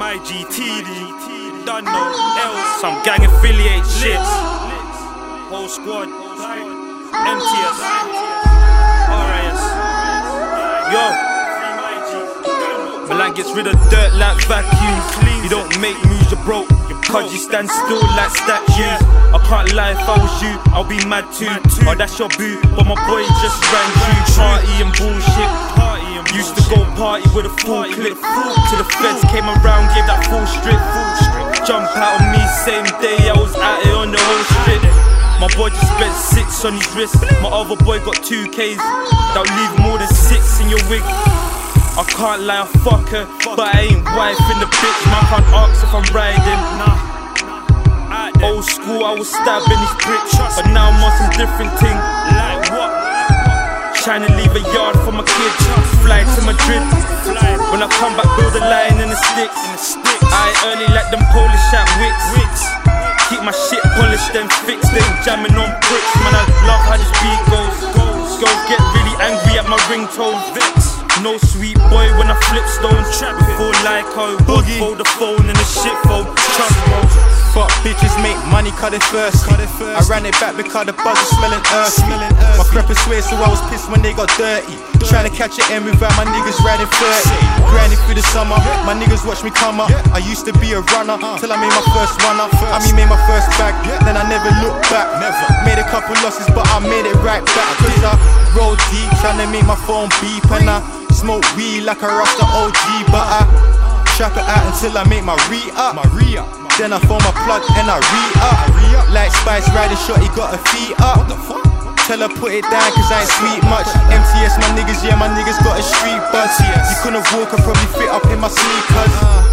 my GTD. Done no else. Some gang affiliate shit. Whole squad. MTS. RIS. Yo. Milan gets rid of dirt like vacuum. You don't make moves, you're broke. Cause you stand still like statues. I can't lie, if I was you, I'll be mad too. Oh, that's your boo, but my boy just ran you. Party and bullshit. To party with a full clip. Till the feds came around, gave that full strip. Jump out on me, same day I was out here on the whole strip. My boy just spent six on his wrist. My other boy got two Ks. That'll leave more than six in your wig. I can't lie, I fuck her, but I ain't wife in the bitch. Man can't ask if I'm riding. Old school, I was stabbing these bricks, but now I'm on some different thing. Like what? Trying to leave a yard for my kids. Fly to Madrid. When I come back, build a line in the sticks. I early like them Polish at Wicks. Keep my shit polished and fixed. They jamming on bricks. Man, I love how this beat goes. Girls get really angry at my ringtone. Vix. No sweet boy when I flip stones. Before like how it was, fold the phone and the shit phone. Trust bro. Fuck bitches, make money, cut it first. I ran it back because the buzz was smelling earth. earthy. My crepper swear, so I was pissed when they got dirty. Trying to catch it in without my niggas riding 30. Grinding through the summer, my niggas watch me come up. I used to be a runner till I made my first runner. I mean, made my first bag, then I never looked back. Never. Made a couple losses, but I made it right back. Cause I roll deep, trying to make my phone beep. And I smoke weed like a Rasta OG, but I trap it out until I make my re up. My re up. Then I form a plug and I re up. Like Spice riding shot, he got a feet up. Tell her put it down cause I ain't sweet much. MTS, my niggas, yeah, my niggas got a street buzz. You couldn't walk, I probably fit up in my sneakers.